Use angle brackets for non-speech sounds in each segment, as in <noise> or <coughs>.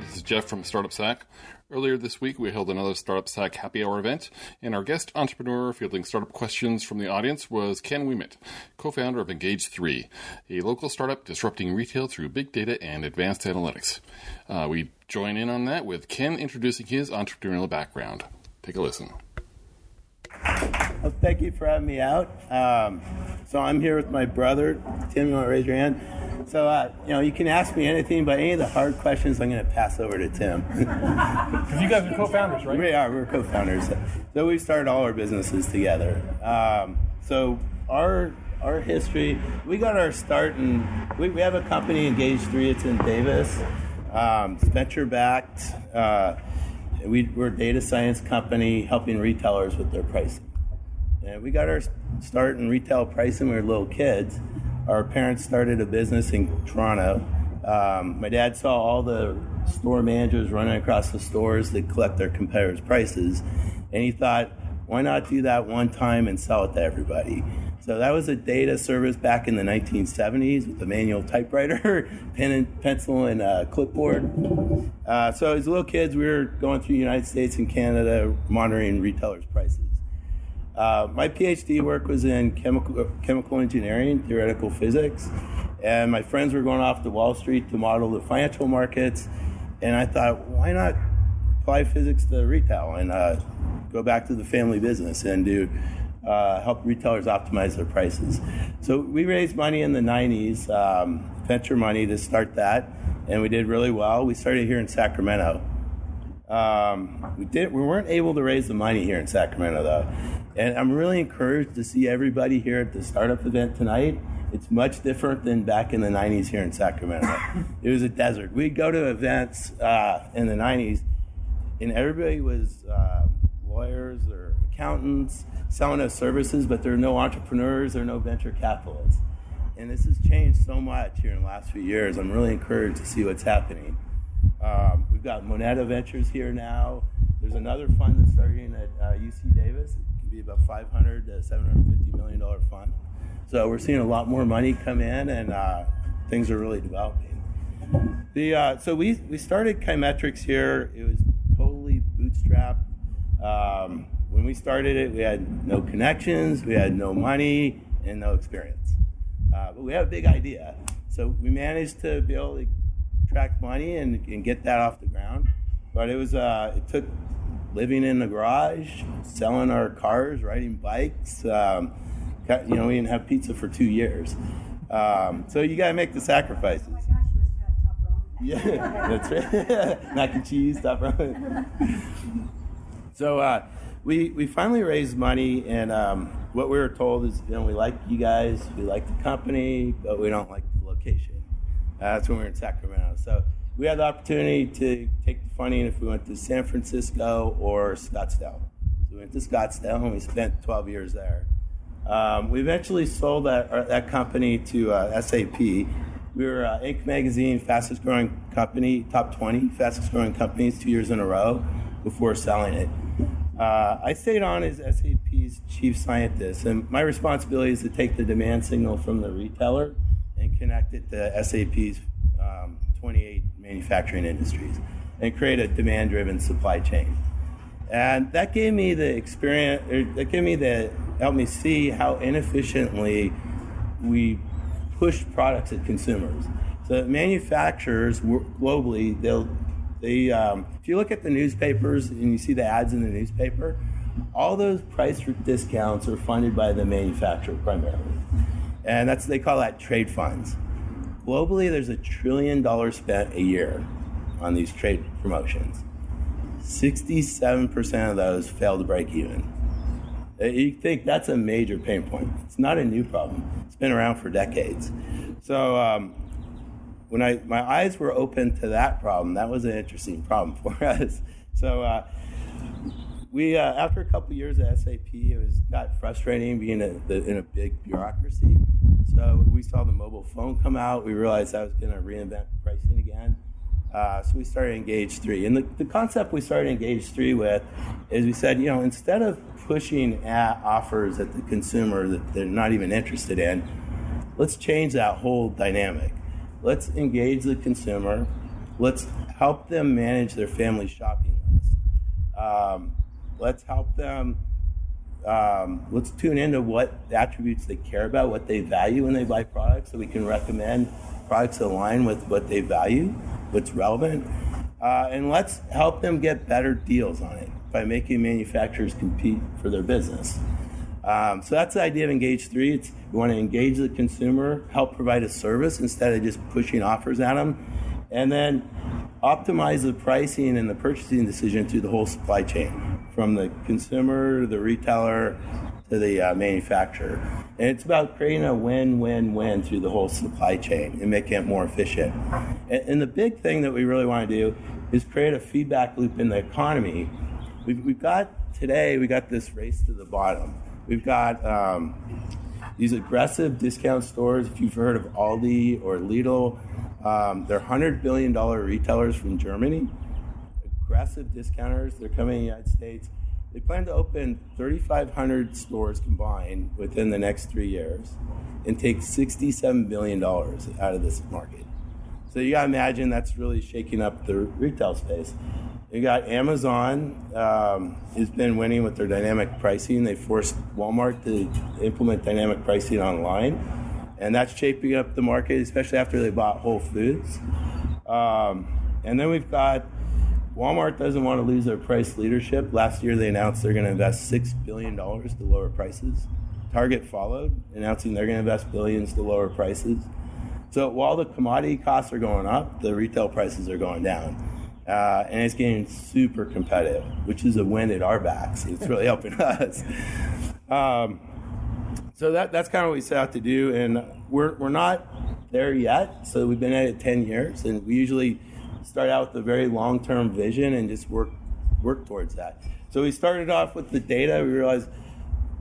this is Jeff from Startup Sac. Earlier this week, we held another Startup Sac happy hour event, and our guest entrepreneur fielding startup questions from the audience was Ken Ouimet, co founder of Engage3, a local startup disrupting retail through big data and advanced analytics. Uh, we join in on that with Ken introducing his entrepreneurial background. Take a listen. Well, thank you for having me out. Um, so I'm here with my brother. Tim, you want to raise your hand? So, uh, you know, you can ask me anything, but any of the hard questions, I'm going to pass over to Tim. <laughs> Because you guys are co-founders, right? we are. We're co-founders. So we started all our businesses together. Um, so our our history, we got our start in. We, we have a company, Engage Three. It's in Davis. Um, it's venture backed. Uh, we, we're a data science company helping retailers with their pricing. And we got our start in retail pricing. when We were little kids our parents started a business in Toronto. Um, my dad saw all the store managers running across the stores that collect their competitors' prices, and he thought, why not do that one time and sell it to everybody? So that was a data service back in the 1970s with a manual typewriter, <laughs> pen and pencil, and a clipboard. Uh, so as little kids, we were going through the United States and Canada monitoring retailers' prices. Uh, my PhD work was in chemical, chemical engineering, theoretical physics, and my friends were going off to Wall Street to model the financial markets. And I thought, why not apply physics to retail and uh, go back to the family business and do uh, help retailers optimize their prices? So we raised money in the 90s, um, venture money to start that, and we did really well. We started here in Sacramento. Um, we did. We weren't able to raise the money here in Sacramento though, and I'm really encouraged to see everybody here at the startup event tonight. It's much different than back in the 90s here in Sacramento. <laughs> it was a desert. We'd go to events uh, in the 90s, and everybody was uh, lawyers or accountants selling us services, but there are no entrepreneurs, there are no venture capitalists. And this has changed so much here in the last few years. I'm really encouraged to see what's happening. Um, we've got Moneta Ventures here now. There's another fund that's starting at uh, UC Davis. Be about 500 to 750 million dollar fund. So we're seeing a lot more money come in, and uh, things are really developing. The uh, so we we started KhiMetrics here. It was totally bootstrapped. Um, when we started it, we had no connections, we had no money, and no experience. Uh, but we had a big idea. So we managed to be able to attract money and, and get that off the ground. But it was uh, it took living in the garage, selling our cars, riding bikes. Um, you know, we didn't have pizza for two years. Um, so you got to make the sacrifices. <laughs> yeah, that's right. <laughs> Mac and cheese, top <laughs> so uh, we we finally raised money, and um, what we were told is, you know, we like you guys, we like the company, but we don't like the location. Uh, that's when we were in Sacramento. So we had the opportunity to take the funding if we went to San Francisco or Scottsdale. So we went to Scottsdale and we spent 12 years there. Um, we eventually sold that, uh, that company to uh, SAP. We were uh, Inc. Magazine fastest growing company, top 20 fastest growing companies two years in a row before selling it. Uh, I stayed on as SAP's chief scientist, and my responsibility is to take the demand signal from the retailer and connect it to SAP's 28 manufacturing industries and create a demand driven supply chain. And that gave me the experience, that gave me the, helped me see how inefficiently we push products at consumers. So manufacturers globally, they'll, they, um, if you look at the newspapers and you see the ads in the newspaper, all those price discounts are funded by the manufacturer primarily and that's they call that trade funds. Globally, there's a trillion dollars spent a year on these trade promotions. 67% of those fail to break even. Uh, you think that's a major pain point. It's not a new problem. It's been around for decades. So um, when I my eyes were open to that problem, that was an interesting problem <laughs> for us. So uh, we uh, after a couple years at SAP, it was got frustrating being a, the, in a big bureaucracy. So we saw the mobile phone come out. We realized that was going to reinvent pricing again. Uh, so we started Engage 3. And the, the concept we started Engage 3 with is we said, you know, instead of pushing at offers at the consumer that they're not even interested in, let's change that whole dynamic. Let's engage the consumer. Let's help them manage their family shopping list. Um, let's help them. Um, let's tune into what attributes they care about, what they value when they buy products, so we can recommend products that align with what they value, what's relevant, uh, and let's help them get better deals on it by making manufacturers compete for their business. Um, so that's the idea of Engage 3. It's, we want to engage the consumer, help provide a service instead of just pushing offers at them, and then optimize the pricing and the purchasing decision through the whole supply chain, from the consumer, the retailer, to the uh, manufacturer. And it's about creating a win-win-win through the whole supply chain and making it more efficient. And, and the big thing that we really want to do is create a feedback loop in the economy. We've, we've got today, we got this race to the bottom. We've got um, these aggressive discount stores. If you've heard of Aldi or Lidl, um, they're $100 billion retailers from Germany. Aggressive discounters. They're coming in the United States. They plan to open 3,500 stores combined within the next three years and take $67 billion out of this market. So you got to imagine that's really shaking up the retail space. You got Amazon um, has been winning with their dynamic pricing. They forced Walmart to implement dynamic pricing online, and that's shaping up the market, especially after they bought Whole Foods. Um, and then we've got Walmart doesn't want to lose their price leadership. Last year, they announced they're going to invest six billion dollars to lower prices. Target followed, announcing they're going to invest billions to lower prices. So while the commodity costs are going up, the retail prices are going down uh, and it's getting super competitive, which is a win at our backs. It's really <laughs> helping us. Um, so that, that's kind of what we set out to do, and we're, we're not there yet. So we've been at it 10 years, and we usually start out with a very long term vision and just work, work towards that. So we started off with the data. We realized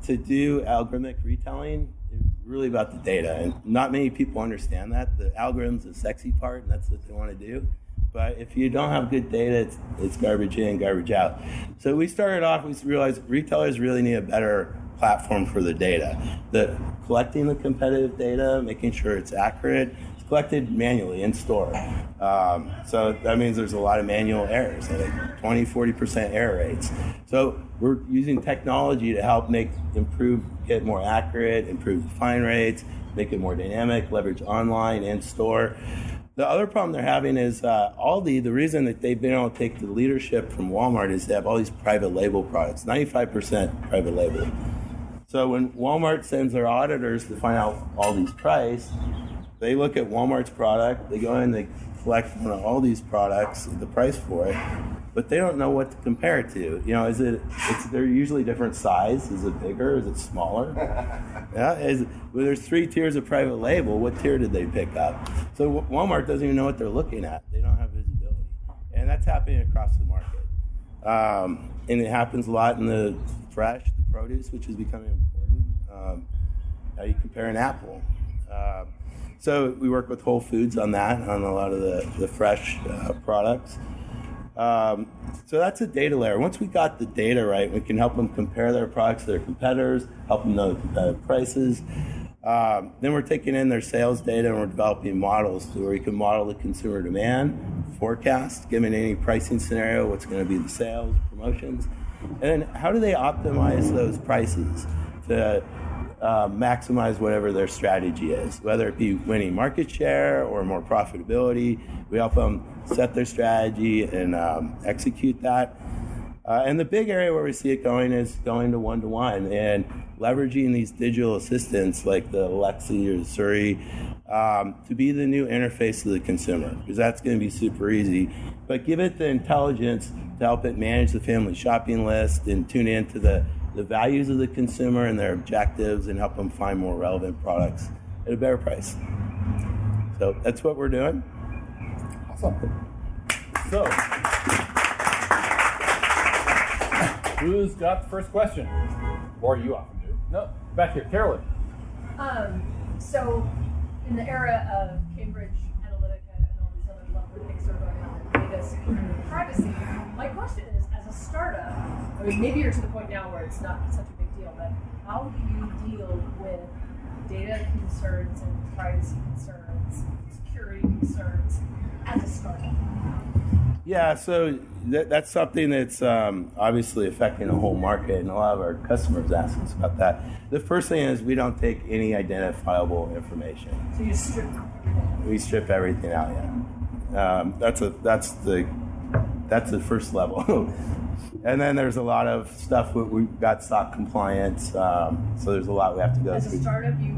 to do algorithmic retailing is really about the data, and not many people understand that. The algorithm's the sexy part, and that's what they want to do. But if you don't have good data, it's, it's garbage in, garbage out. So we started off, we realized retailers really need a better platform for the data. The collecting the competitive data, making sure it's accurate, collected manually in store. Um, so that means there's a lot of manual errors, like 20, 40% error rates. So we're using technology to help make improve, get more accurate, improve the fine rates, make it more dynamic, leverage online and store. The other problem they're having is uh, Aldi. The reason that they've been able to take the leadership from Walmart is they have all these private label products, 95% private label. So when Walmart sends their auditors to find out Aldi's price, they look at Walmart's product, they go in, they collect one of Aldi's products, the price for it, but they don't know what to compare it to. You know, is it? It's they're usually different size. Is it bigger? Is it smaller? <laughs> yeah. Is well, there's three tiers of private label. What tier did they pick up? So Walmart doesn't even know what they're looking at. They don't have visibility, and that's happening across the market. Um, and it happens a lot in the fresh, the produce, which is becoming important. Um, how you compare an apple. Uh, so we work with Whole Foods on that, on a lot of the, the fresh uh, products. Um, so that's a data layer. Once we got the data right, we can help them compare their products to their competitors, help them know the prices. Um, then we're taking in their sales data and we're developing models where we can model the consumer demand, forecast, given any pricing scenario, what's going to be the sales, promotions, and then how do they optimize those prices to uh, maximize whatever their strategy is, whether it be winning market share or more profitability. We help them set their strategy and um, execute that. Uh, and the big area where we see it going is going to one to one and leveraging these digital assistants like the Alexa or the Siri um, to be the new interface to the consumer because that's going to be super easy. But give it the intelligence to help it manage the family shopping list and tune into the the values of the consumer and their objectives and help them find more relevant products at a better price. So that's what we're doing. Awesome. So, who's got the first question? Or you often do. No, back here, Carolyn. Um, so, in the era of Cambridge Analytica and all these other lovely things that are going on and privacy, my question is, as a startup, I mean, maybe you're to the point now where it's not such a big deal, but how do you deal with data concerns and privacy concerns, security concerns as a startup? Yeah, so that, that's something that's um, obviously affecting the whole market, and a lot of our customers ask us about that. The first thing is we don't take any identifiable information. So you strip everything. We strip everything out. Yeah, um, that's a that's the that's the first level, <laughs> and then there's a lot of stuff we, we've got stock compliance. Um, so there's a lot we have to go As a through. startup, you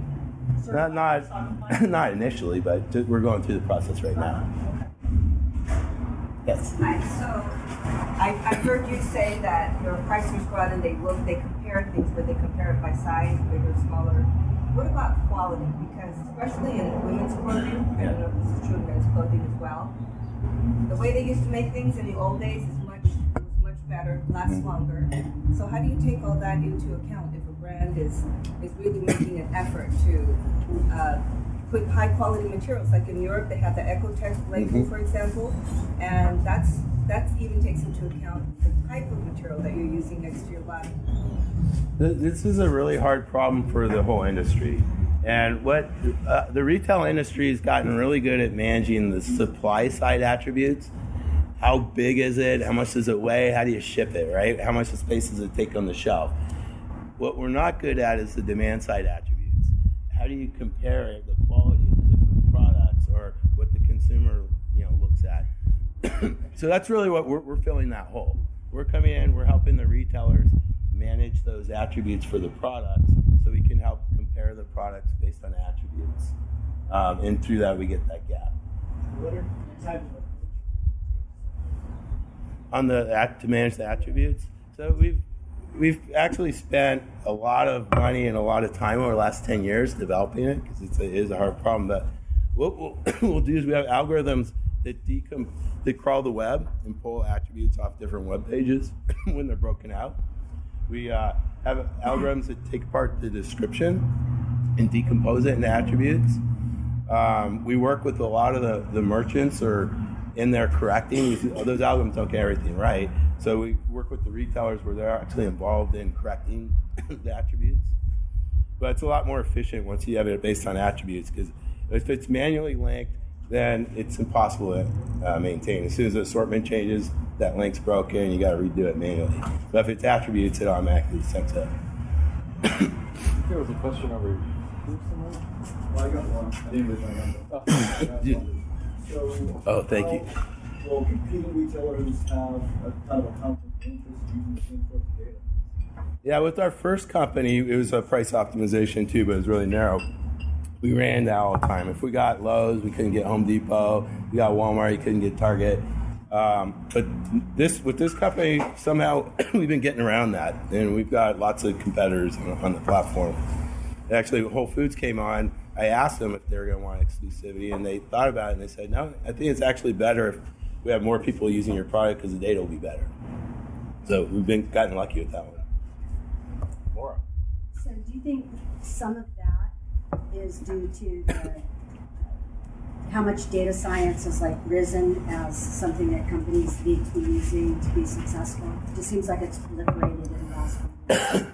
Not not stock <laughs> not initially, but ju- we're going through the process right now. Yes. Hi, so I, I heard you say that your pricers go out and they look, they compare things, but they compare it by size, bigger, smaller. What about quality? Because especially in women's clothing, I don't know if this is true in men's clothing as well. The way they used to make things in the old days is much much better, lasts longer. So how do you take all that into account if a brand is is really making an effort to uh, put high quality materials? Like in Europe, they have the Oeko-Tex label, for example, and that's that even takes into account the type of material that you're using next to your body. Th- This is a really hard problem for the whole industry. And what uh, the retail industry has gotten really good at managing the supply side attributes. How big is it? How much does it weigh? How do you ship it, right? How much space does it take on the shelf? What we're not good at is the demand side attributes. How do you compare the quality of the different products or what the consumer you know looks at? <coughs> so that's really what we're, we're filling that hole. We're coming in, we're helping the retailers manage those attributes for the products so we can help compare the products based on attributes. Um, and through that, we get that gap. What are type of On the to manage the attributes, so we've we've actually spent a lot of money and a lot of time over the last 10 years developing it because it's a, it is a hard problem. But what we'll, <clears throat> we'll do is we have algorithms that decom- that crawl the web and pull attributes off different web pages <clears throat> when they're broken out. We uh, have algorithms that take apart the description and decompose it into attributes. Um, we work with a lot of the, the merchants or in there correcting. These- Those algorithms don't get everything right. So we work with the retailers where they're actually involved in correcting <coughs> the attributes. But it's a lot more efficient once you have it based on attributes because if it's manually linked, then it's impossible to uh, maintain. As soon as the assortment changes, that link's broken, you got to redo it manually. But if it's attributes, it automatically sets <coughs> up. There was a question over here somewhere. Well, I got one. I didn't raise my hand. Oh, I got Yeah. one. So, Oh, thank you. Will competing retailers have a kind of a conflict of interest using the same sort of data? Yeah, with our first company, it was a price optimization too, but it was really narrow. We ran that all the time. If we got Lowe's, we couldn't get Home Depot. We got Walmart, you couldn't get Target. Um, but this with this company, somehow <clears throat> we've been getting around that, and we've got lots of competitors on, on the platform. Actually, Whole Foods came on. I asked them if they were going to want exclusivity, and they thought about it, and they said, "No, I think it's actually better if we have more people using your product because the data will be better." So we've been gotten lucky with that one. Laura. So do you think some of is due to the, how much data science has like risen as something that companies need to be using to be successful? It just seems like it's proliferated in the last.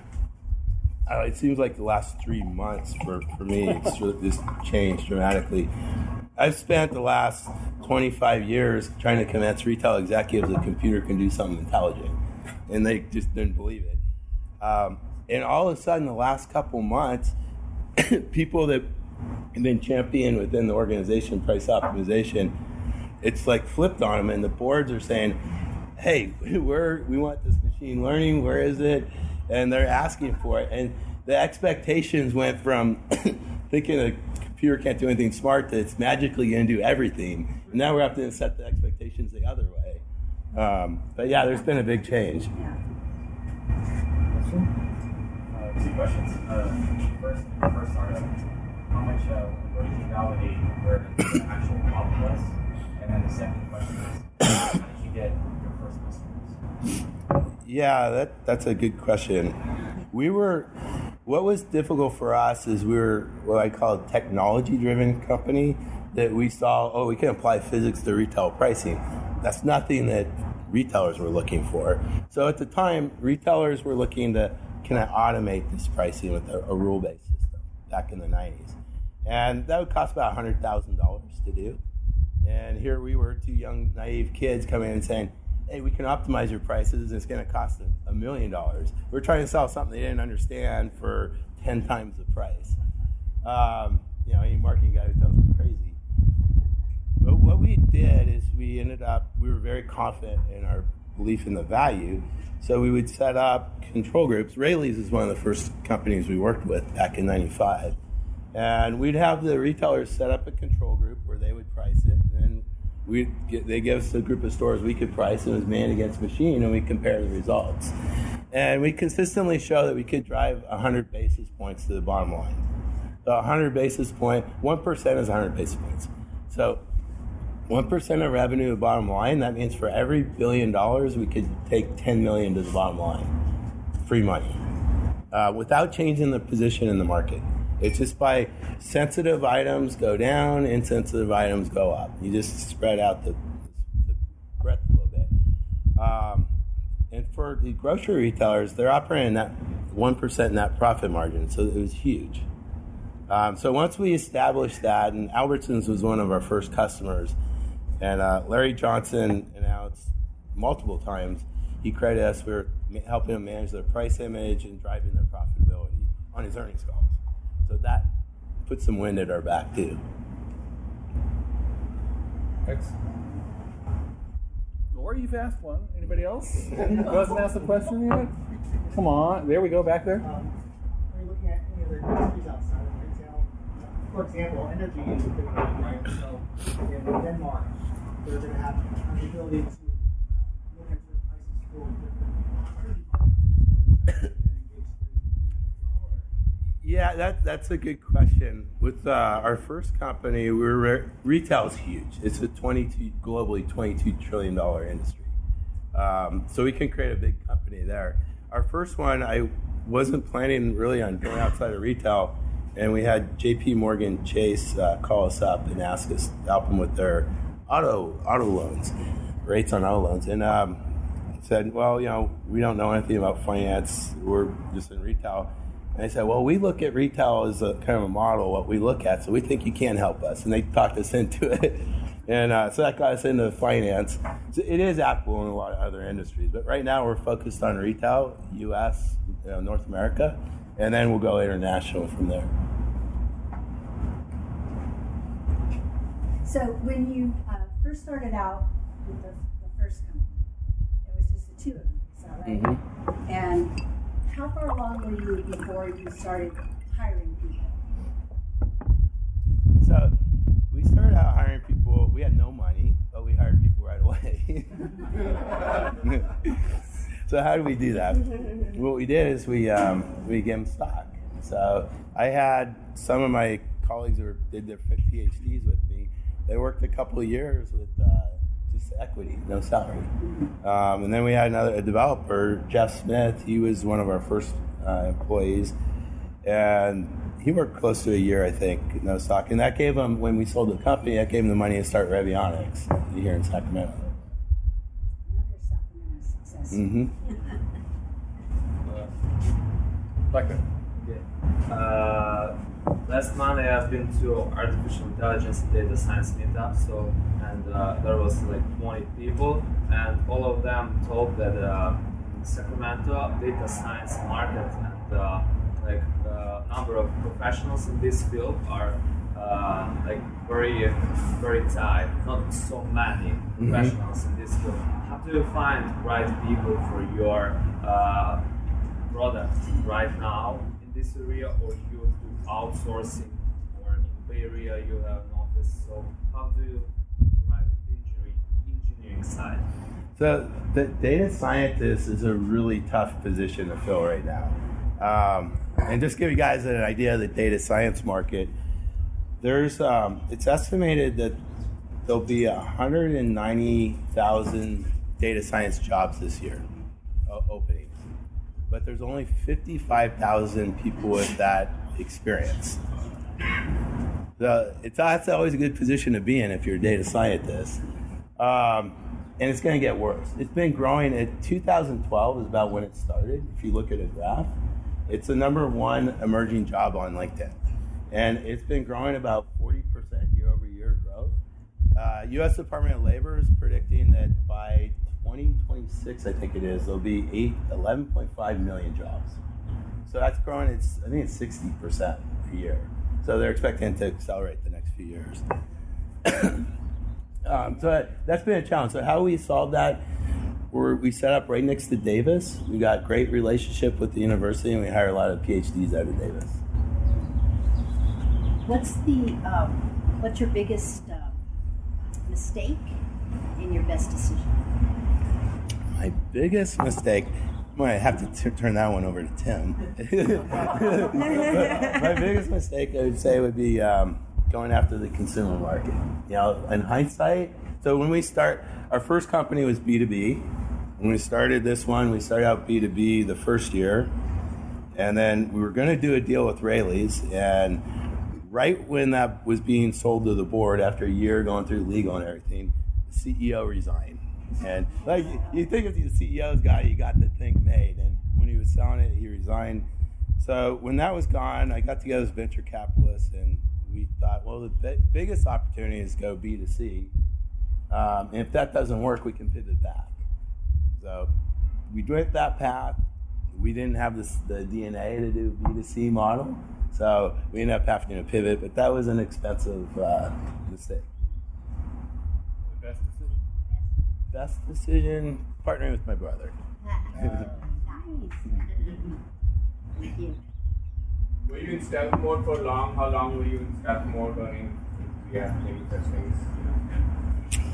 Uh, it seems like the last three months for, for me, it's just changed dramatically. I've spent the last 25 years trying to convince retail executives that a computer can do something intelligent, and they just didn't believe it. Um, and all of a sudden, the last couple months, <coughs> people that have been championed within the organization price optimization, it's like flipped on them, and the boards are saying, "Hey, <laughs> where we want this machine learning? Where is it?" And they're asking for it, and the expectations went from <coughs> thinking a computer can't do anything smart to it's magically going to do everything. And now we're to set the expectations the other way. Um, but yeah, there's been a big change. Two questions. Uh, first, first startup, how much, uh, did you validate where the actual problem was? And then the second question is, how did you get your first customers? Yeah, that that's a good question. We were what was difficult for us is we were what I call a technology driven company that we saw, oh, we can apply physics to retail pricing. That's nothing that retailers were looking for. So at the time, retailers were looking to can I automate this pricing with a, a rule based system back in the 90s. And that would cost about $100,000 to do. And here we were, two young, naive kids coming in and saying, hey, we can optimize your prices. It's going to cost a million dollars. We're trying to sell something they didn't understand for 10 times the price. Um, you know, any marketing guy would tell them crazy. But what we did is we ended up, we were very confident in our belief in the value. So we would set up control groups. Raley's is one of the first companies we worked with back in 95. And we'd have the retailers set up a control group where they would price it. And we they give us a group of stores we could price. It was man against machine, and we compare the results. And we consistently show that we could drive 100 basis points to the bottom line. So 100 basis point, 1 is 100 basis points. So 1% of revenue to bottom line, that means for every billion dollars, we could take 10 million to the bottom line. Free money. Uh, without changing the position in the market. It's just by sensitive items go down, insensitive items go up. You just spread out the, the breadth a little bit. Um, and for the grocery retailers, they're operating that 1% net profit margin, so it was huge. Um, so once we established that, and Albertsons was one of our first customers, and uh, Larry Johnston announced multiple times he credited us for helping them manage their price image and driving their profitability on his earnings calls. So that put some wind at our back too. Thanks. Lori, you've asked one. Anybody else? Who hasn't asked a question yet? Come on. There we go, back there. Um, are you looking at any other industries outside of retail? For example, energy is a big one, right? So in Denmark, they're going to have the ability to look at prices for Yeah, that, that's a good question. With uh, our first company, we were re- retail's huge. It's a 22 globally 22 trillion dollar industry. Um, so we can create a big company there. Our first one, I wasn't planning really on going outside of retail, and we had J.P. Morgan Chase uh, call us up and ask us to help them with their auto auto loans, rates on auto loans, and um, said, well, you know, we don't know anything about finance. We're just in retail. And I said, well, we look at retail as a kind of a model, what we look at, so we think you can help us. And they talked us <laughs> into it. And uh, so that got us into finance. So it is applicable in a lot of other industries. But right now we're focused on retail, U.S., you know, North America, and then we'll go international from there. So when you uh, first started out with the, the first company, it was just the two of them, is that right? Mhm. And how far along were you before you started hiring people? So we started out hiring people. We had no money, but we hired people right away. <laughs> so how did we do that? what we did is we um, we gave them stock. So I had some of my colleagues who did their PhDs with me. They worked a couple of years with uh, just equity, no salary. Um, and then we had another a developer, Jeff Smith. He was one of our first uh, employees, and he worked close to a year, I think, no stock. And that gave him when we sold the company, that gave him the money to start Revionics here in Sacramento. Another Sacramento success. hmm <laughs> Like that. Uh, last Monday I've been to artificial intelligence data science meetup. So and uh, there was like 20 people, and all of them told that uh, Sacramento data science market and uh, like the number of professionals in this field are uh, like very very tight. Not so many professionals in this field. How do you find right people for your uh, product right now in this area, or you outsourcing, or in Bay Area you have an office. So how do you arrive at the engineering, engineering side? So the data scientist is a really tough position to fill right now. Um, and just give you guys an idea of the data science market. There's um, it's estimated that there'll be 190,000 data science jobs this year, o- openings, but there's only 55,000 people with that experience. The, it's that's always a good position to be in if you're a data scientist. Um, and it's going to get worse. It's been growing. At 2012 is about when it started. If you look at a graph, it's the number one emerging job on LinkedIn, and it's been growing about 40% year over year growth. Uh, U.S. Department of Labor is predicting that by 2026, I think it is, there'll be eight, 11.5 million jobs. So that's growing. It's I think it's 60 percent a year. So they're expecting to accelerate the next few years. <coughs> um, so that's been a challenge. So how we solve that? We're, we set up right next to Davis. We got great relationship with the university, and we hire a lot of PhDs out of Davis. What's the um, what's your biggest uh, mistake and your best decision? My biggest mistake. I'm have to t- turn that one over to Tim. <laughs> My biggest mistake, I would say, would be um, going after the consumer market. You know, in hindsight, so when we start, our first company was B2B. When we started this one, we started out B2B the first year, and then we were going to do a deal with Raley's, and right when that was being sold to the board after a year going through legal and everything, the CEO resigned. And like you think if the CEO's guy, you got the thing made, and when he was selling it, he resigned. So when that was gone, I got together with venture capitalists, and we thought, well, the bi- biggest opportunity is go B to C. Um, and if that doesn't work, we can pivot back. So we went that path. We didn't have this, the DNA to do B to C model, so we ended up having to pivot. But that was an expensive uh, mistake. Best decision. Best decision: partnering with my brother. You. <laughs> Were you in stealth mode for long? How long were you in stealth mode running? Yeah, maybe such things.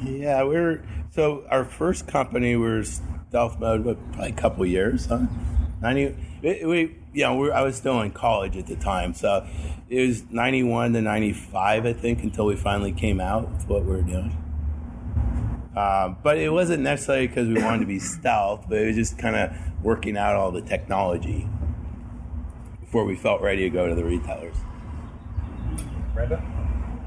Yeah, we were so our first company we were stealth mode, but probably a couple years, huh? Ninety. We, we you know, we, I was still in college at the time, so it was ninety one to ninety five, I think, until we finally came out with what we were doing. Um, but it wasn't necessarily because we wanted to be stealth, but it was just kind of working out all the technology before we felt ready to go to the retailers. Brenda?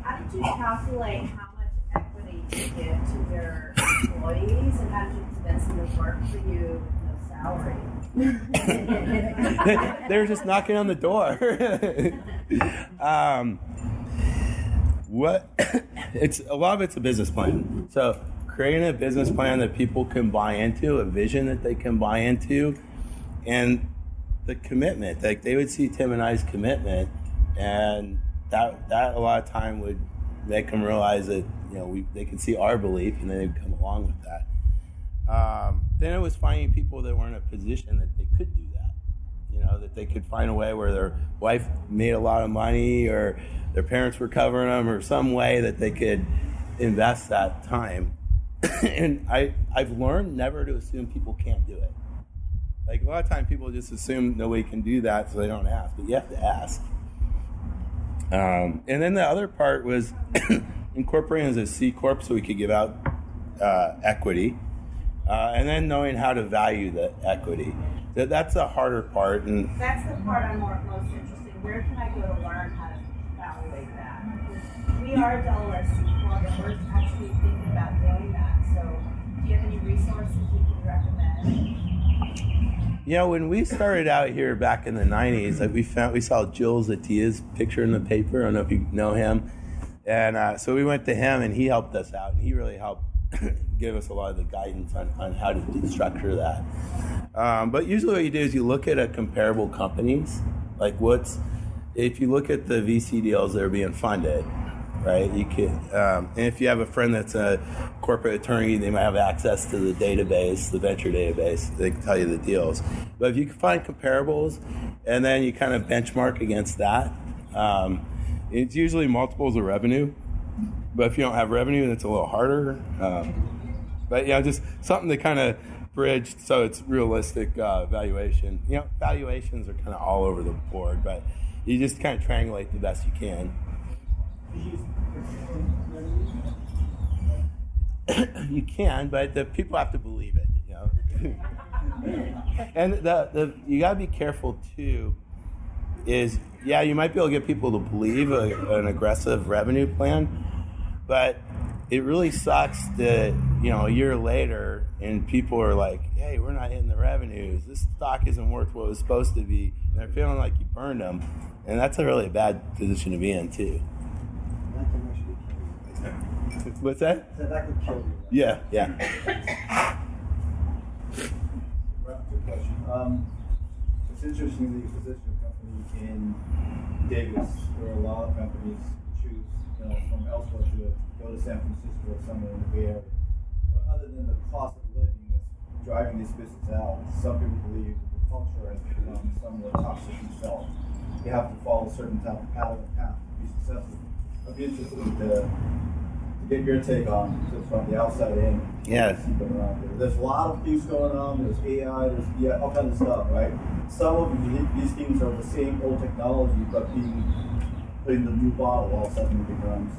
How did you calculate how much equity to give to your employees, and how did you convince them to work for you with no salary? <laughs> they were just knocking on the door. <laughs> um, what? <coughs> It's a lot of it's a business plan. So creating a business plan that people can buy into, a vision that they can buy into, and the commitment. Like they would see Tim and I's commitment, and that that a lot of time would make them realize that you know we they could see our belief, and then they'd come along with that. Um, then it was finding people that were in a position that they could do that. You know, that they could find a way where their wife made a lot of money or their parents were covering them or some way that they could invest that time. <coughs> and I, I've learned never to assume people can't do it. Like a lot of times people just assume nobody can do that so they don't ask, but you have to ask. Um, and then the other part was <coughs> incorporating as a C Corp so we could give out uh, equity. Uh, and then knowing how to value the equity. That, that's the harder part. And That's the part I'm more, most interested in. Where can I go to learn how to evaluate that? We are Delaware C Corp, and we're actually thinking about doing you have any resources you can recommend? You know, when we started out here back in the '90s, like we found we saw Jules Atia's picture in the paper. I don't know if you know him, and uh, so we went to him, and he helped us out, and he really helped <coughs> give us a lot of the guidance on, on how to structure that. Um, but usually, what you do is you look at a comparable companies, like what's if you look at the VC deals that are being funded, right? You can, um, and if you have a friend that's a corporate attorney, they might have access to the database, the venture database. They can tell you the deals. But if you can find comparables, and then you kind of benchmark against that, um, it's usually multiples of revenue. But if you don't have revenue, then it's a little harder. Um, but yeah, just something to kind of bridge so it's realistic uh, valuation. You know, valuations are kind of all over the board, but you just kind of triangulate the best you can. You can, but the people have to believe it. You know, <laughs> and the, the you got to be careful too. Is yeah, you might be able to get people to believe a, an aggressive revenue plan, but it really sucks that you know a year later and people are like, "Hey, we're not hitting the revenues. This stock isn't worth what it was supposed to be." And they're feeling like you burned them, and that's a really bad position to be in too. What's that? So that could kill you. Yeah, yeah. Rapid question. Um, it's interesting that you position a company in Davis, where a lot of companies choose, you know, from elsewhere to go to San Francisco or somewhere in the Bay Area. But other than the cost of living that's driving these businesses out, some people believe that the culture has become somewhat toxic itself. You have to follow a certain type of pattern and path to be successful. I'd be interested to get your take on just from the outside in. Yes. See going around there. There's a lot of things going on. There's AI. There's yeah, all kinds of stuff, right? Some of the- these things are the same old technology, but being put in the new bottle, all of a sudden it becomes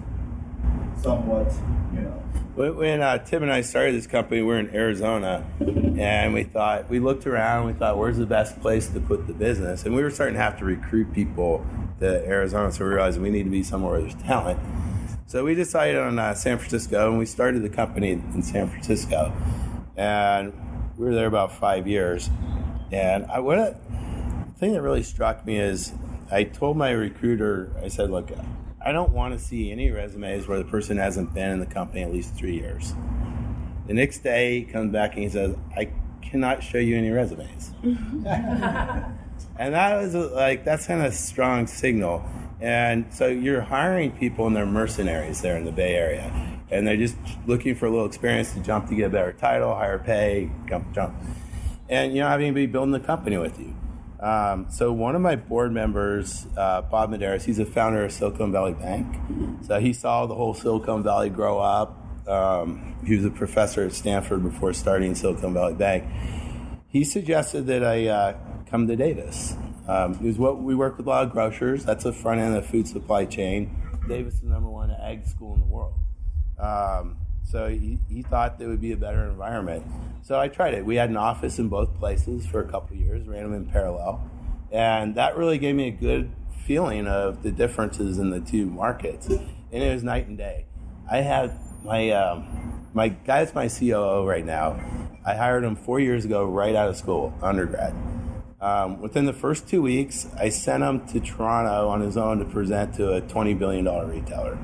somewhat, you know. When when, uh, Tim and I started this company, we were in Arizona, and we thought we looked around. We thought, where's the best place to put the business? And we were starting to have to recruit people to Arizona, so we realized we need to be somewhere where there's talent. So we decided on uh, San Francisco, and we started the company in San Francisco, and we were there about five years. And I what the thing that really struck me is I told my recruiter, I said, look, I don't want to see any resumes where the person hasn't been in the company at least three years. The next day, he comes back and he says, I cannot show you any resumes. <laughs> and that was like, that's kind of a strong signal. And so you're hiring people and they're mercenaries there in the Bay Area. And they're just looking for a little experience to jump to get a better title, higher pay, jump, jump. And you don't have anybody building the company with you. Um, so one of my board members, uh, Bob Medearis, he's a founder of Silicon Valley Bank. So he saw the whole Silicon Valley grow up. Um, he was a professor at Stanford before starting Silicon Valley Bank. He suggested that I uh, come to Davis. Um, was what we work with a lot of grocers. That's the front end of the food supply chain. Davis is the number one ag school in the world. Um, so he, he thought there would be a better environment. So I tried it. We had an office in both places for a couple years, ran them in parallel. And that really gave me a good feeling of the differences in the two markets. And it was night and day. I had my, um, my guy's my COO right now. I hired him four years ago, right out of school, undergrad. Um, within the first two weeks, I sent him to Toronto on his own to present to a $20 billion retailer.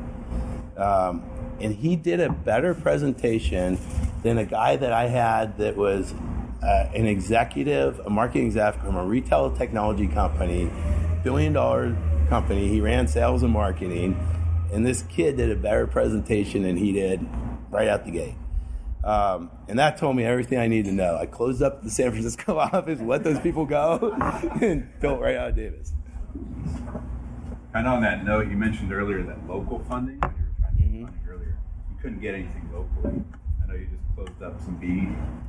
Um, and he did a better presentation than a guy that I had that was uh, an executive, a marketing exec from a retail technology company, billion dollar company. He ran sales and marketing, and this kid did a better presentation than he did right out the gate. Um, and that told me everything I need to know. I closed up the San Francisco <laughs> office, let those people go, <laughs> and built right out of Davis. of on that note, you mentioned earlier that local funding, when you were trying to get funding earlier, you couldn't get anything locally. I know you just closed up some B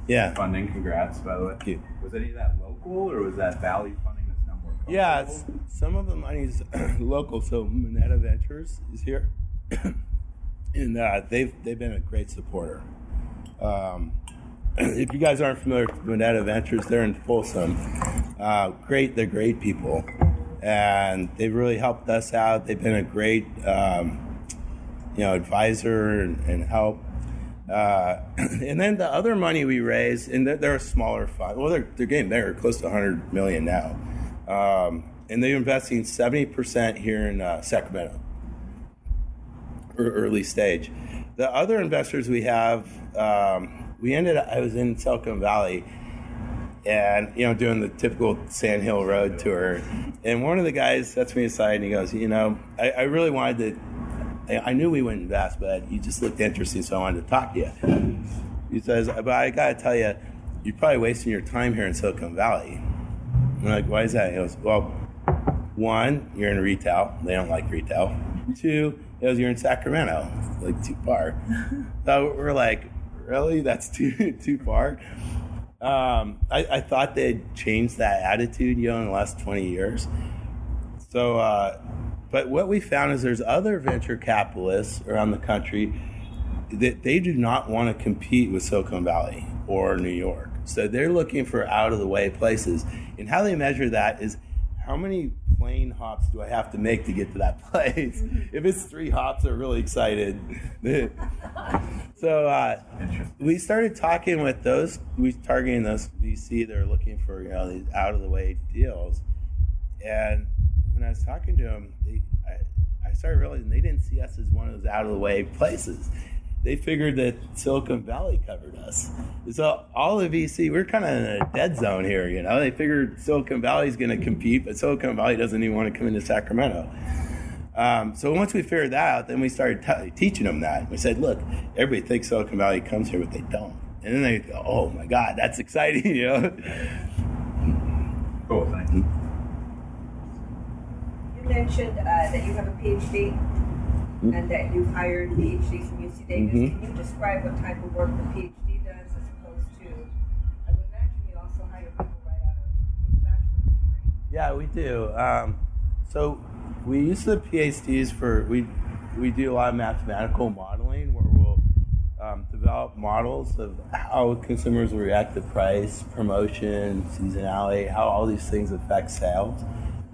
Yeah. funding. Congrats, by the way. Thank you. Was any of that local, or was that Valley funding that's now more? local? Yeah, it's, some of the money is <clears throat> local. So Moneta Ventures is here, <clears throat> and uh, they've they've been a great supporter. Um, <clears throat> if you guys aren't familiar with Moneta Ventures, they're in Folsom. Uh, great, they're great people, and they've really helped us out. They've been a great, um, you know, advisor and, and help. Uh, <clears throat> and then the other money we raise, and they're, they're a smaller fund. Well, they're, they're getting bigger, close to 100 million now. Um, and they're investing 70% here in uh, Sacramento, early stage. The other investors we have, um, we ended up, I was in Silicon Valley and, you know, doing the typical Sand Hill Road tour. And one of the guys sets me aside and he goes, you know, I, I really wanted to I, I knew we wouldn't invest, but you just looked interesting, so I wanted to talk to you. He says, but I got to tell you, you're probably wasting your time here in Silicon Valley. I'm like, why is that? He goes, well, one, you're in retail. They don't like retail. Two, he goes, you're in Sacramento. Like too far. so we're like, really? That's <laughs> too too far. Um, I, I thought they'd changed that attitude, you know, in the last 20 years. So, uh, but what we found is there's other venture capitalists around the country that they do not want to compete with Silicon Valley or New York. So they're looking for out of the way places. And how they measure that is how many plane hops do I have to make to get to that <laughs> place? if it's three hops, they're really excited. <laughs> so uh, we started talking with those, we targeting those VC that are looking for you know these out of the way deals. And when I was talking to them, they, I, I started realizing they didn't see us as one of those out of the way places. They figured that Silicon Valley covered us. So all of VC, we're kind of in a dead zone here. You know, they figured Silicon Valley's going to compete, but Silicon Valley doesn't even want to come into Sacramento. Um, so once we figured that out, then we started t- teaching them that. We said, look, everybody thinks Silicon Valley comes here, but they don't. And then they go, oh my God, that's exciting, <laughs> you know? Cool, thank you. You mentioned uh, that you have a PhD and that you've hired PhDs from UC Davis. Mhm. Can you describe what type of work the PhD does as opposed to, I would imagine you also hire people right out of manufacturing degree. Yeah, we do. Um, so we use the PhDs for we we do a lot of mathematical modeling where we'll um, develop models of how consumers react to price, promotion, seasonality, how all these things affect sales,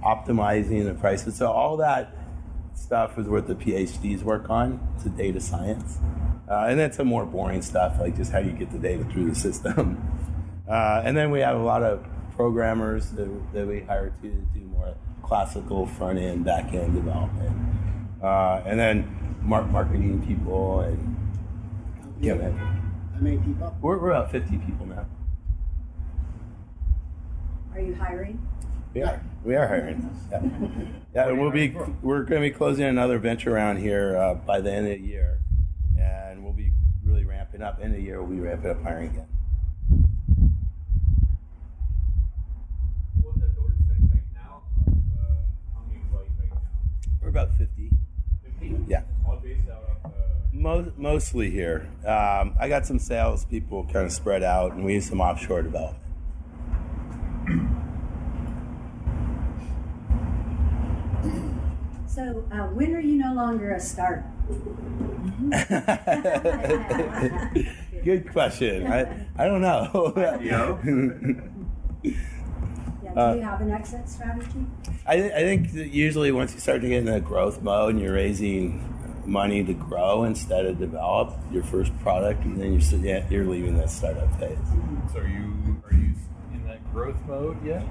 optimizing the prices. So all that stuff is what the PhDs work on. It's a data science, uh, and then some more boring stuff like just how you get the data through the system. <laughs> Uh, and then we have a lot of programmers that, that we hire to do more classical front end, back end development. Uh, and then mar- marketing people and yeah, man. How many people? We're, we're about 50 people now. Are you hiring? We are. We are hiring. Yeah, yeah and we'll be we're going to be closing another venture around here uh, by the end of the year, and we'll be really ramping up. End of the year, we'll be ramping up hiring again. What's the total strength right now of uh, how many employees right now? We're about 50. 50? Yeah. All based out of. Uh, Mo- mostly here. Um, I got some sales people kind of spread out, and we use some offshore development. So uh, when are you no longer a startup? <laughs> Good question. I, I don't know. <laughs> <laughs> Yeah, do Uh, you have an exit strategy? I, I think that usually once you start to get in a growth mode and you're raising money to grow instead of develop your first product, and then you're yeah, you're leaving that startup phase. So are you are you in that growth mode yet?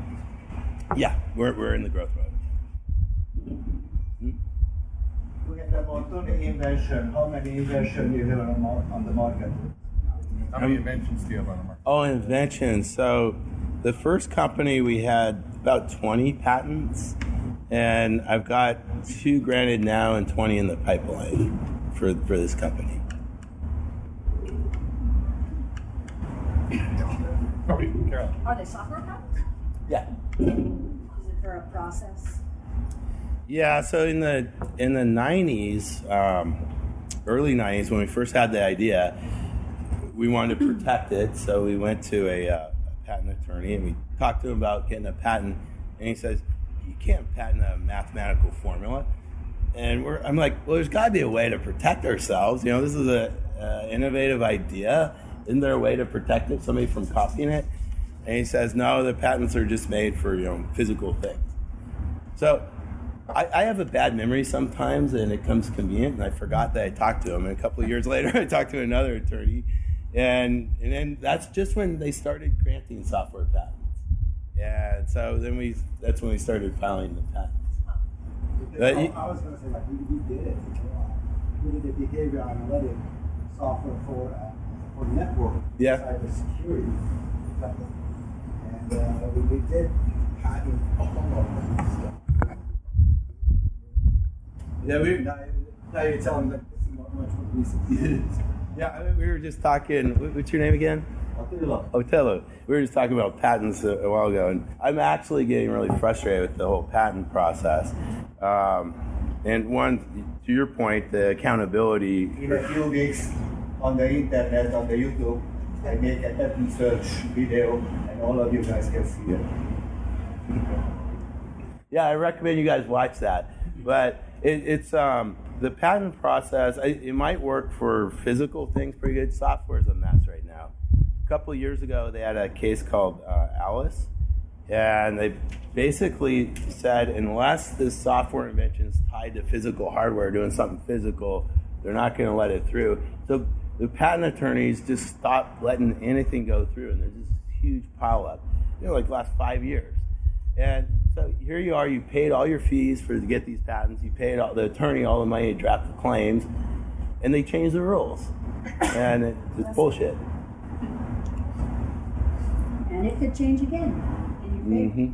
Yeah, we're, we're in the growth mode. We had about 20 invention. How many inventions do you have on on the market? How many inventions do you have on the market? Oh, inventions. So the first company we had about 20 patents, and I've got two granted now and 20 in the pipeline for, for this company. Are they software patents? Yeah. Is it for a process? Yeah, so in the in the '90s, um, early '90s, when we first had the idea, we wanted to protect it. So we went to a, uh, patent attorney and we talked to him about getting a patent. And he says, "You can't patent a mathematical formula." And we're, I'm like, "Well, there's got to be a way to protect ourselves. You know, this is a uh, innovative idea. Isn't there a way to protect it? Somebody from copying it?" And he says, "No, the patents are just made for you know physical things." So I, I have a bad memory sometimes, and it comes convenient, and I forgot that I talked to him. And a couple of years <laughs> later, I talked to another attorney, and and then that's just when they started granting software patents. Yeah, and so then we that's when we started filing the patents. But I, you- I was going to say, like, we, we did it. We did the behavior analytic software for uh, for network Yeah. cybersecurity. And uh, we, we did patent all of that stuff. Yeah, we. Now, now you're telling me it's much more recent. Yeah, I mean, we were just talking. What's your name again? Otello. Otello. We were just talking about patents a, a while ago, and I'm actually getting really frustrated with the whole patent process. Um, and one, to your point, the accountability. In a few weeks, on the internet, on the YouTube, I make a patent search video, and all of you guys can see it. Yeah, I recommend you guys watch that. But it, it's um, the patent process. I, it might work for physical things pretty good. Software is a mess right now. A couple years ago, they had a case called uh, Alice, and they basically said unless this software invention is tied to physical hardware, doing something physical, they're not going to let it through. So the patent attorneys just stopped letting anything go through, and there's this huge pileup. You know, like last five years. And so here you are, you paid all your fees for to get these patents, you paid all, the attorney all the money to draft the claims, and they changed the rules. And it, it's bullshit. And it could change again in your favor. hmm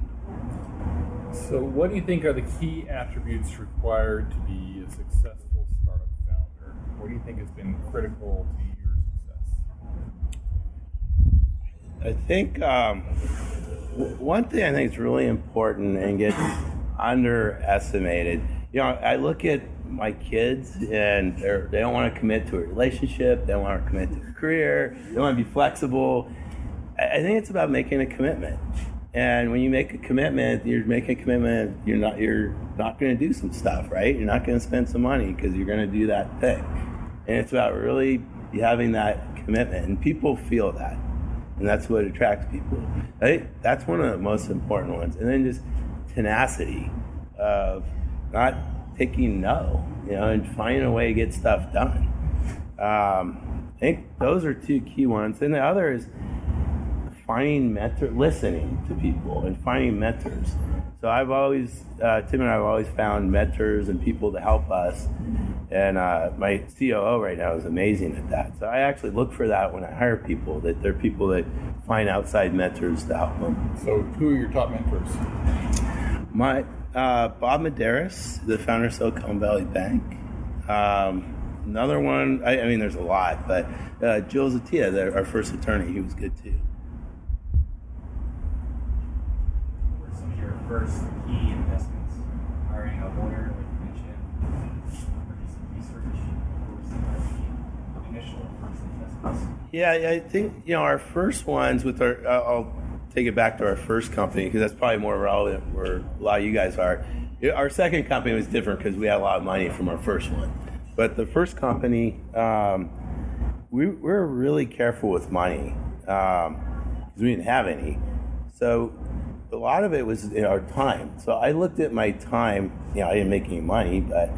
So, what do you think are the key attributes required to be a successful startup founder? What do you think has been critical to your success? I think um, w- one thing I think is really important and gets underestimated. You know, I look at my kids and they're, they don't want to commit to a relationship. They don't want to commit to a career. They want to be flexible. I think it's about making a commitment. And when you make a commitment, you're making a commitment. You're not you're not going to do some stuff, right? You're not going to spend some money because you're going to do that thing. And it's about really having that commitment, and people feel that, and that's what attracts people. Right? That's one of the most important ones. And then just tenacity of not taking no, you know, and finding a way to get stuff done. Um, I think those are two key ones. And the other is finding mentor, listening to people and finding mentors. So I've always, uh, Tim and I have always found mentors and people to help us. And uh, my COO right now is amazing at that. So I actually look for that when I hire people, that they're people that find outside mentors to help them. So, who are your top mentors? My uh, Bob Medearis, the founder of Silicon Valley Bank. Um, another one, I, I mean, there's a lot, but uh, Joe Zatia, our first attorney, he was good too. What were some of your first key investments? Hiring a lawyer, like you mentioned, purchasing research. The initial first investments? Yeah, I think you know our first ones with our. I'll take it back to our first company because that's probably more relevant where a lot of you guys are. Our second company was different because we had a lot of money from our first one, but the first company, um, we, we were really careful with money because we didn't have any. So a lot of it was in our time. So I looked at my time. You know, I didn't make any money, but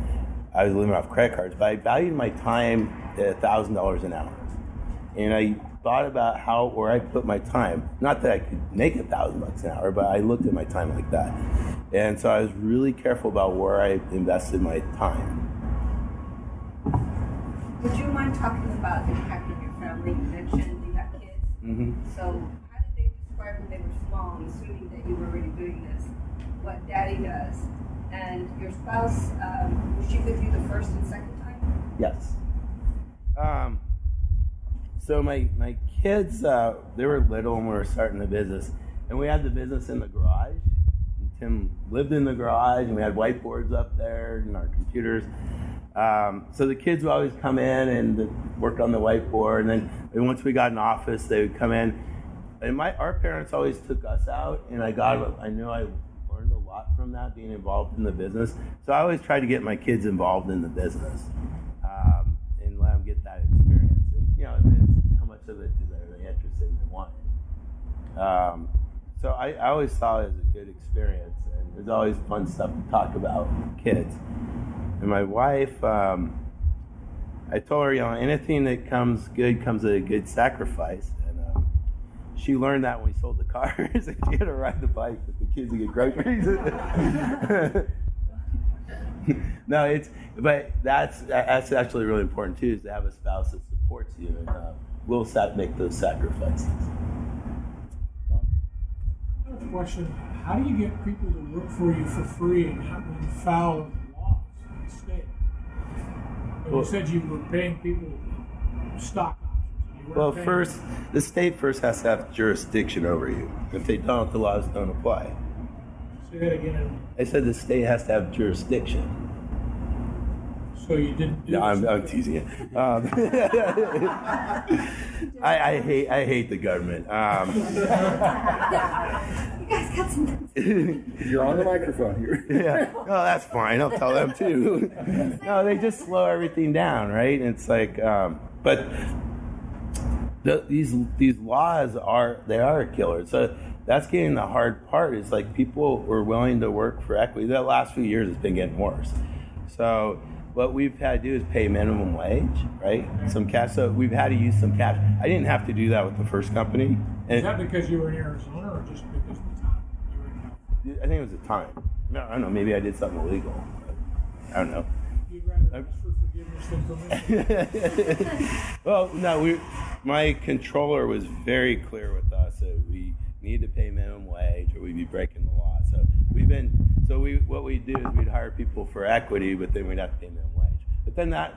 I was living off credit cards. But I valued my time at thousand dollars an hour and I thought about how where I put my time. Not that I could make a thousand bucks an hour, but I looked at my time like that, and so I was really careful about where I invested my time. Would you mind talking about impacting your family? You mentioned you have kids. Mm-hmm. So when they were small, I'm assuming that you were already doing this, what daddy does? And your spouse, um, was she with you the first and second time? Yes. Um, so my my kids, uh, they were little and we were starting the business, and we had the business in the garage. And Tim lived in the garage, and we had whiteboards up there and our computers. Um, so the kids would always come in and work on the whiteboard, and then and once we got an office, they would come in. And my our parents always took us out, and I got I knew I learned a lot from that being involved in the business. So I always tried to get my kids involved in the business um, and let them get that experience. And you know, how much of it do they really interested in and want? Um, so I, I always saw it as a good experience, and there's always fun stuff to talk about with kids. And my wife, um, I told her, you know, anything that comes good comes at a good sacrifice. She learned that when we sold the cars, and <laughs> she had to ride the bike with the kids to get groceries. <laughs> no, it's but that's that's actually really important too, is to have a spouse that supports you and uh, will sat make those sacrifices. Another question: How do you get people to work for you for free and not run foul of the laws of the state? Well- you said you were paying people stock Well, first, the state first has to have jurisdiction over you. If they don't, the laws don't apply. Say that again. I said the state has to have jurisdiction. So you didn't do. No, I'm. I'm teasing you. Um, <laughs> I, I hate I hate the government. Um, You guys got some. <laughs> You're on the microphone here. <laughs> yeah. Oh, that's fine. I'll tell them too. no, they just slow everything down, right? And it's like, um, but the, these these laws are they are a killer. So that's getting the hard part. Is like people were willing to work for equity. The last few years has been getting worse. So what we've had to do is pay minimum wage, right? Some cash. So we've had to use some cash. I didn't have to do that with the first company. Is that because you were in Arizona, or just because of the time you were in I think it was the time. No, I don't know. Maybe I did something illegal. I don't know. You'd rather ask for forgiveness than permission. <laughs> well, no, we. My controller was very clear with us that we need to pay minimum wage, or we'd be breaking the law. So we've been. So we what we do is we'd hire people for equity, but then we'd have to pay minimum wage. But then that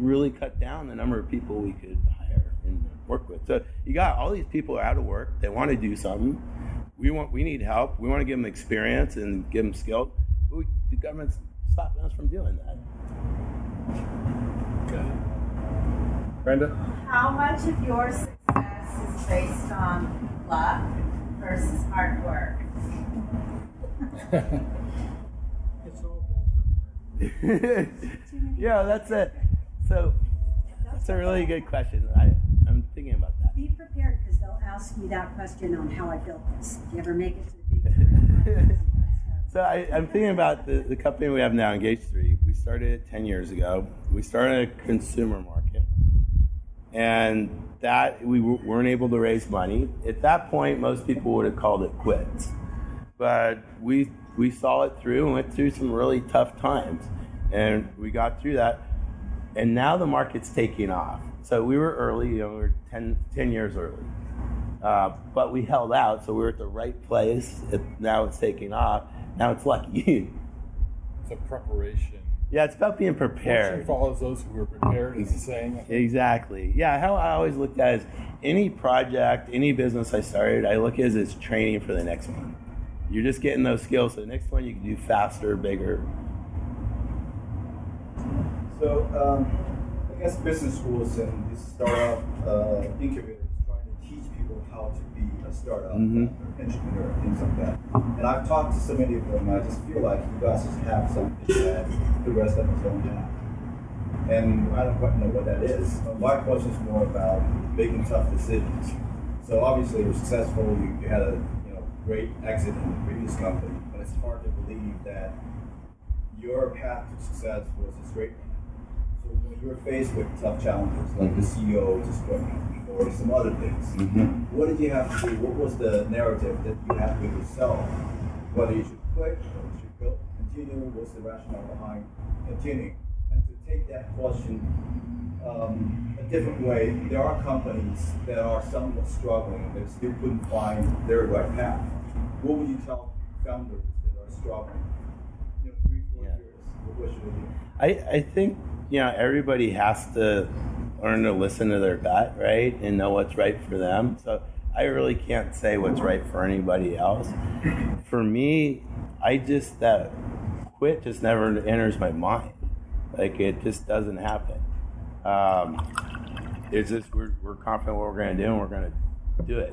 really cut down the number of people we could hire and work with. So you got all these people out of work. They want to do something. We want. We need help. We want to give them experience and give them skills. We, the government's stopping us from doing that. Brenda? How much of your success is based on luck versus hard work? It's <laughs> all yeah, that's it. So that's a really good question. I, I'm thinking about that. Be prepared because they'll ask me that question on how I built this. If you ever make it to the big <laughs> So I, I'm thinking about the, the company we have now, Engage 3. We started it 10 years ago. We started a consumer market. And that, we weren't able to raise money. At that point, most people would have called it quits. But we, we saw it through and went through some really tough times. And we got through that. And now the market's taking off. So we were early, you know, we were 10, 10 years early. Uh, but we held out, so we were at the right place. It, now it's taking off. Now it's lucky. <laughs> It's a preparation. Yeah, it's about being Fortune prepared. follows those who are prepared, is the saying. Exactly. Yeah, how I always looked at it is any project, any business I started, I look at it as training for the next one. You're just getting those skills, so the next one you can do faster, bigger. So, um, I guess business schools and these startup uh, incubators trying to teach people how to be a startup Mhm. entrepreneur, things like that. And I've talked to so many of them, I just feel like you guys just have something that the rest of us don't have. And I don't quite know what that is. My question is more about making tough decisions. So obviously you're successful, you, you had a you know great exit in the previous company, but it's hard to believe that your path to success was a straight line. So when you were faced with tough challenges, like the CEO just going, or some other things, Mhm. what did you have to do? What was the narrative that you had to give yourself? Whether you should quit or you should go, continue, what's the rationale behind continuing? And to take that question um, a different way, there are companies that are somewhat struggling that still couldn't find their right path. What would you tell founders that are struggling? You know, three, four years, what, what should they do? I, I think you know everybody has to learn to listen to their gut, right, and know what's right for them. So I really can't say what's right for anybody else. For me, I just that quit just never enters my mind. Like it just doesn't happen. Um, it's just we're, we're confident what we're going to do and we're going to do it.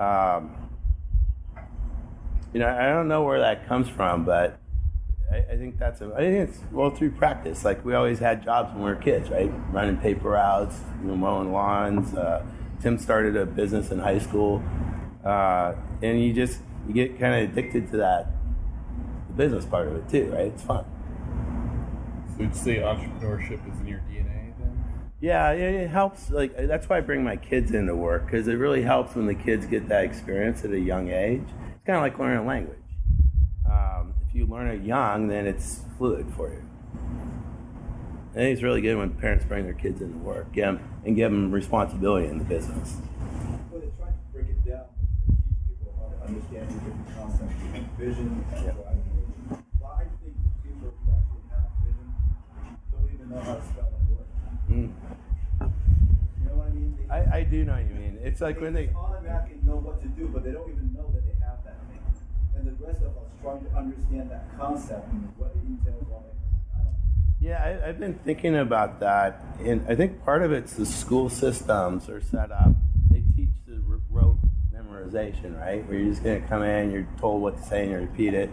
Um, you know, I don't know where that comes from, but I, I think that's a, I think it's well through practice. Like we always had jobs when we were kids, right? Running paper routes, you know, mowing lawns. Uh, Tim started a business in high school, uh, and you just you get kind of addicted to that, the business part of it too, right? It's fun. So you'd say entrepreneurship is in your DNA then? Yeah, it, it helps. Like that's why I bring my kids into work because it really helps when the kids get that experience at a young age. It's kind of like learning a language. If you learn it young, then it's fluid for you. I think it's really good when parents bring their kids into work give 'em- and give them responsibility in the business. Well, they're trying to break it down and teach people how to understand the different concepts, like vision, and strategy. But I think people who actually have vision don't even know how to spell that word. Mm. You know what I mean? They, I, I do know what you mean. It's like when they automatically know what to do, but they don't even know that they have that thing. And the rest of us trying to understand that concept what it entails on it. Yeah, I, I've been thinking about that, and I think part of it's the school systems are set up. They teach the rote memorization, right? Where you're just going to come in, you're told what to say, and you repeat it,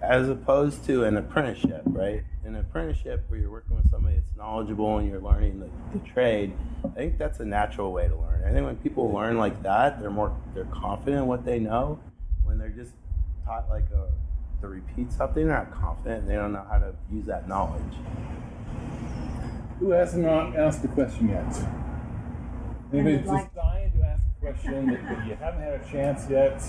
as opposed to an apprenticeship, right? An apprenticeship where you're working with somebody that's knowledgeable and you're learning the, the trade. I think that's a natural way to learn. I think when people learn like that, they're more they're confident in what they know. When they're just taught like a to repeat something, they're not confident. They don't know how to use that knowledge. Who has not asked a question yet? Anybody's would just dying to ask a question that, that you haven't had a chance yet?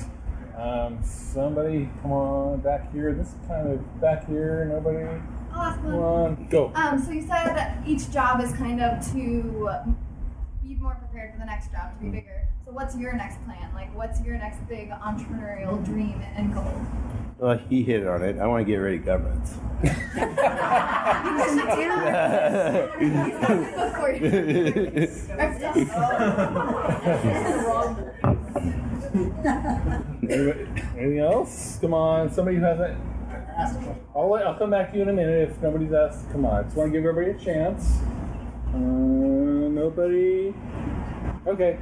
Um, somebody, come on, back here. This is kind of back here. Nobody. I'll Come on, go. Um, so you said that each job is kind of to be more prepared for the next job to be bigger. So what's your next plan? Like, what's your next big entrepreneurial dream and goal? Well, he hit on it. I want to get rid of governments. Before you- Anybody- Anything else? Come on, somebody who hasn't. I'll, let- I'll come back to you in a minute if nobody's asked. Come on, I just want to give everybody a chance. Uh, nobody. Okay.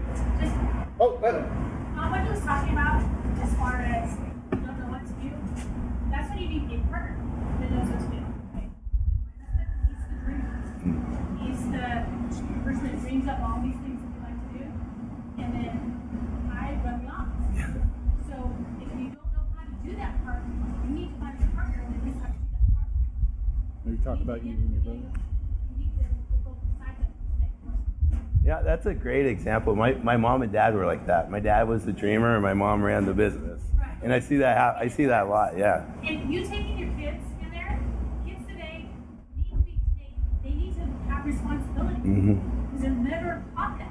Oh, that, Um, what he was talking about as far as you don't know what to do, that's when you need a partner that knows what to do. He's the dreamer. He's the person that dreams up all these things that we like to do, and then I run the office. So if you don't know how to do that part, you need to find a partner that knows how to do that part. maybe talk about you and your brother. You need to put both sides of it to make it work. Yeah, that's a great example. My, my mom and dad were like that. My dad was the dreamer, and my mom ran the business. And I see that hap- I see that a lot. Yeah. And you taking your kids in there, kids today need to be they, they need to have responsibility Mm-hmm. because they're never taught that.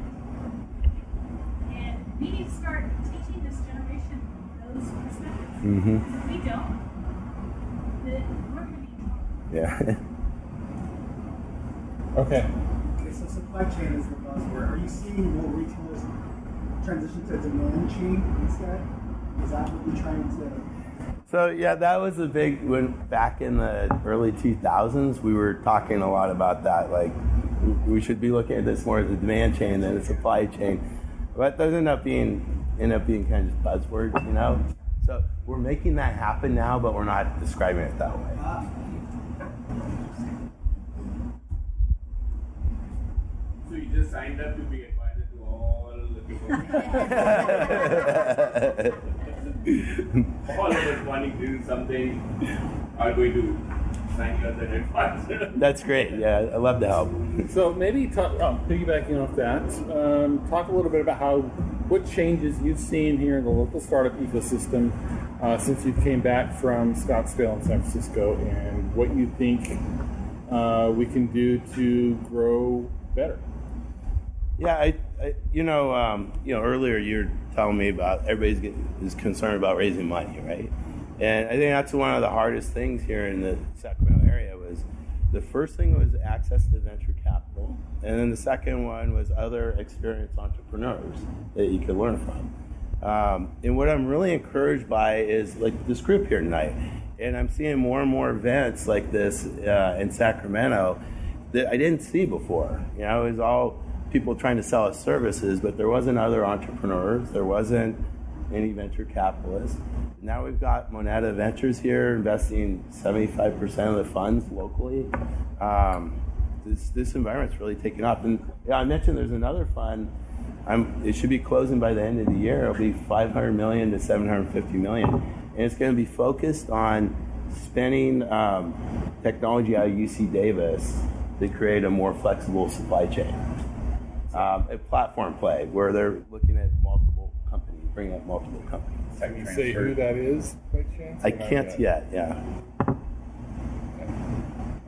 And we need to start teaching this generation those perspectives. Mm-hmm. If we don't, then we're going to be in trouble. Yeah. <laughs> Okay. Supply chain is the buzzword. Are you seeing more retailers transition to demand chain instead? Is that what you're trying to? So yeah, that was a big when back in the early 2000s. We were talking a lot about that. Like we should be looking at this more as a demand chain than a supply chain. But those end up being end up being kind of just buzzwords, you know. So we're making that happen now, but we're not describing it that way. So you just signed up to be advisor to all the people. <laughs> <laughs> all of us wanting to do something are going to sign you as an advisor. That's great. Yeah, I love to help. So maybe talk, oh, piggybacking off that, um, talk a little bit about how what changes you've seen here in the local startup ecosystem uh, since you came back from Scottsdale and San Francisco, and what you think uh, we can do to grow better. Yeah, I, I you know, um, you know, earlier you were telling me about everybody's get, is concerned about raising money, right? And I think that's one of the hardest things here in the Sacramento area was the first thing was access to venture capital, and then the second one was other experienced entrepreneurs that you could learn from. Um, and what I'm really encouraged by is like this group here tonight, and I'm seeing more and more events like this uh, in Sacramento that I didn't see before. You know, it was all people trying to sell us services, but there wasn't other entrepreneurs. There wasn't any venture capitalists. Now we've got Moneta Ventures here investing 75% of the funds locally. Um, this, this environment's really taken off. And yeah, I mentioned there's another fund. I'm, it should be closing by the end of the year. It'll be 500 million to 750 million, and it's going to be focused on spending um, technology out of UC Davis to create a more flexible supply chain. Um, a platform play where they're looking at multiple companies, bringing up multiple companies. Can you say who that is by chance? I can't yet. Yeah.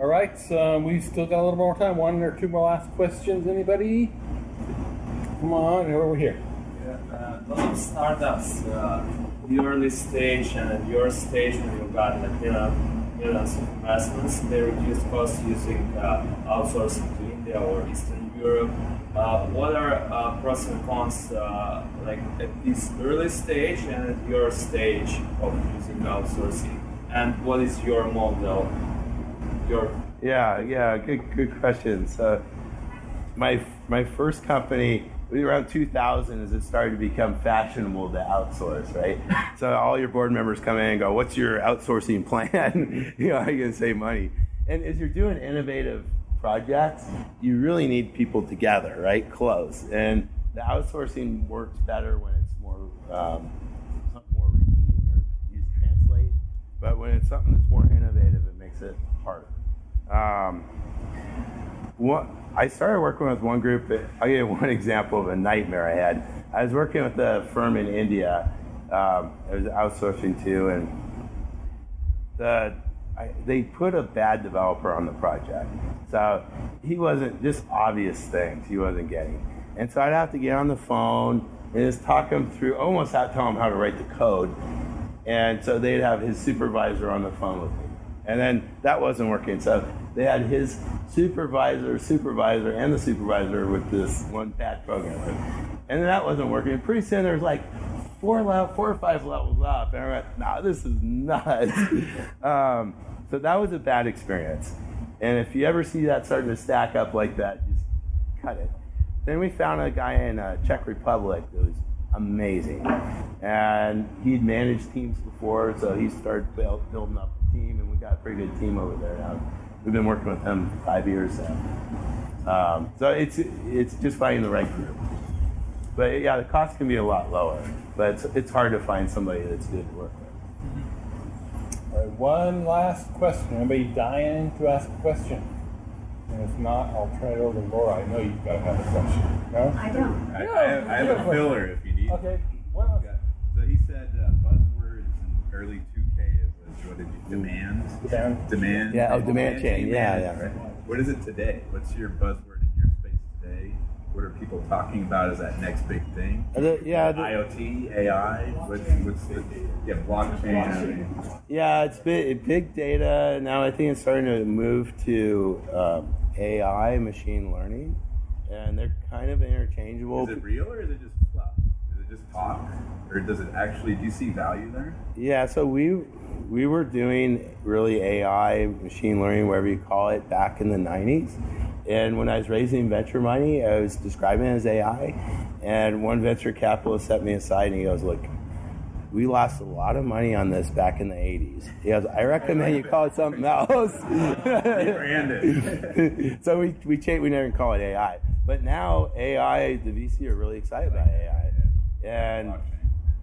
All right, um, we still got a little more time. One or two more last questions. Anybody? Come on, over here. Yeah, uh, a lot of startups, uh, the early stage and at your stage when you've got like million, millions of investments, they reduce costs using uh, outsourcing to India or Eastern Europe. Uh, what are uh, pros and cons uh, like at this early stage and at your stage of using outsourcing? And what is your model? Your Yeah, yeah, good, good question. So, my my first company around 2000 as it started to become fashionable to outsource, right? <laughs> So all your board members come in and go, "What's your outsourcing <laughs> plan? you know, how are you gonna save money?" And as you're doing innovative projects, you really need people together, right? Close. And the outsourcing works better when it's more um, something more routine or use translate. But when it's something that's more innovative, it makes it harder. Um, I started working with one group. I'll give you one <laughs> example of a nightmare I had. I was working with a firm in India, Um, it was outsourcing too, and the I, they put a bad developer on the project, so he wasn't just obvious things he wasn't getting, and so I'd have to get on the phone and just talk him through, almost have to tell him how to write the code, and so they'd have his supervisor on the phone with me, and then that wasn't working, so they had his supervisor, supervisor, and the supervisor with this one bad programmer, and that wasn't working. Pretty soon there was like four level, four or five levels up, and I went, "Nah, this is nuts." <laughs> um, so that was a bad experience. And if you ever see that starting to stack up like that, just cut it. Then we found a guy in uh, Czech Republic that was amazing, and he'd managed teams before, so he started build, building up a team, and we got a pretty good team over there now. We've been working with him five years now. Um, so it's it's just finding the right group. But yeah, the cost can be a lot lower, but it's, it's hard to find somebody that's good to work with. All right, one last question. Anybody dying to ask a question? And if not, I'll turn it over to Laura. I know you've got to have a question. No? I don't. I, I, have, I have a filler if you need. Okay. What else? Yeah. So he said uh, buzzwords in early 2K was what did you demand? Demand. Demand. Yeah, oh, demand chain. Yeah, yeah. Right? What is it today? What's your buzzword in your space today? What are people talking about as that next big thing? The- yeah, the- IoT, AI. What's, what's the yeah blockchain? Yeah, it's big, big data. Now I think it's starting to move to um, AI, machine learning, and they're kind of interchangeable. is it real or is it just fluff? Is it just talk, or does it actually? Do you see value there? Yeah, so we we were doing really AI, machine learning, whatever you call it, back in the '90s. And when I was raising venture money, I was describing it as AI. And one venture capitalist set me aside and he goes, "Look, we lost a lot of money on this back in the '80s." He goes, "I recommend you call it something else." <laughs> So we we changed. We never call it AI. But now AI, the VC are really excited about AI, and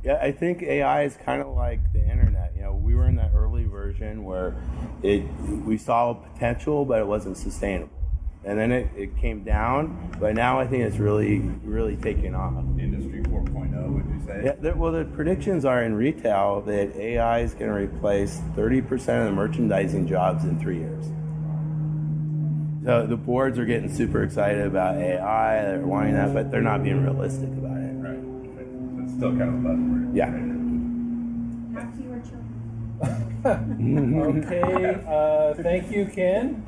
yeah, I think AI is kind of like the internet. You know, we were in that early version where it we saw potential, but it wasn't sustainable, and then it, it came down. But now I think it's really really taking off. Industry 4.0, would you say? Yeah, there, well, the predictions are in retail that AI is going to replace 30% of the merchandising jobs in three years. So the boards are getting super excited about AI, they're wanting that, but they're not being realistic about it. Right. So it's still kind of a buzzword. Yeah. Have fewer children. <laughs> okay. Uh, thank you, Ken.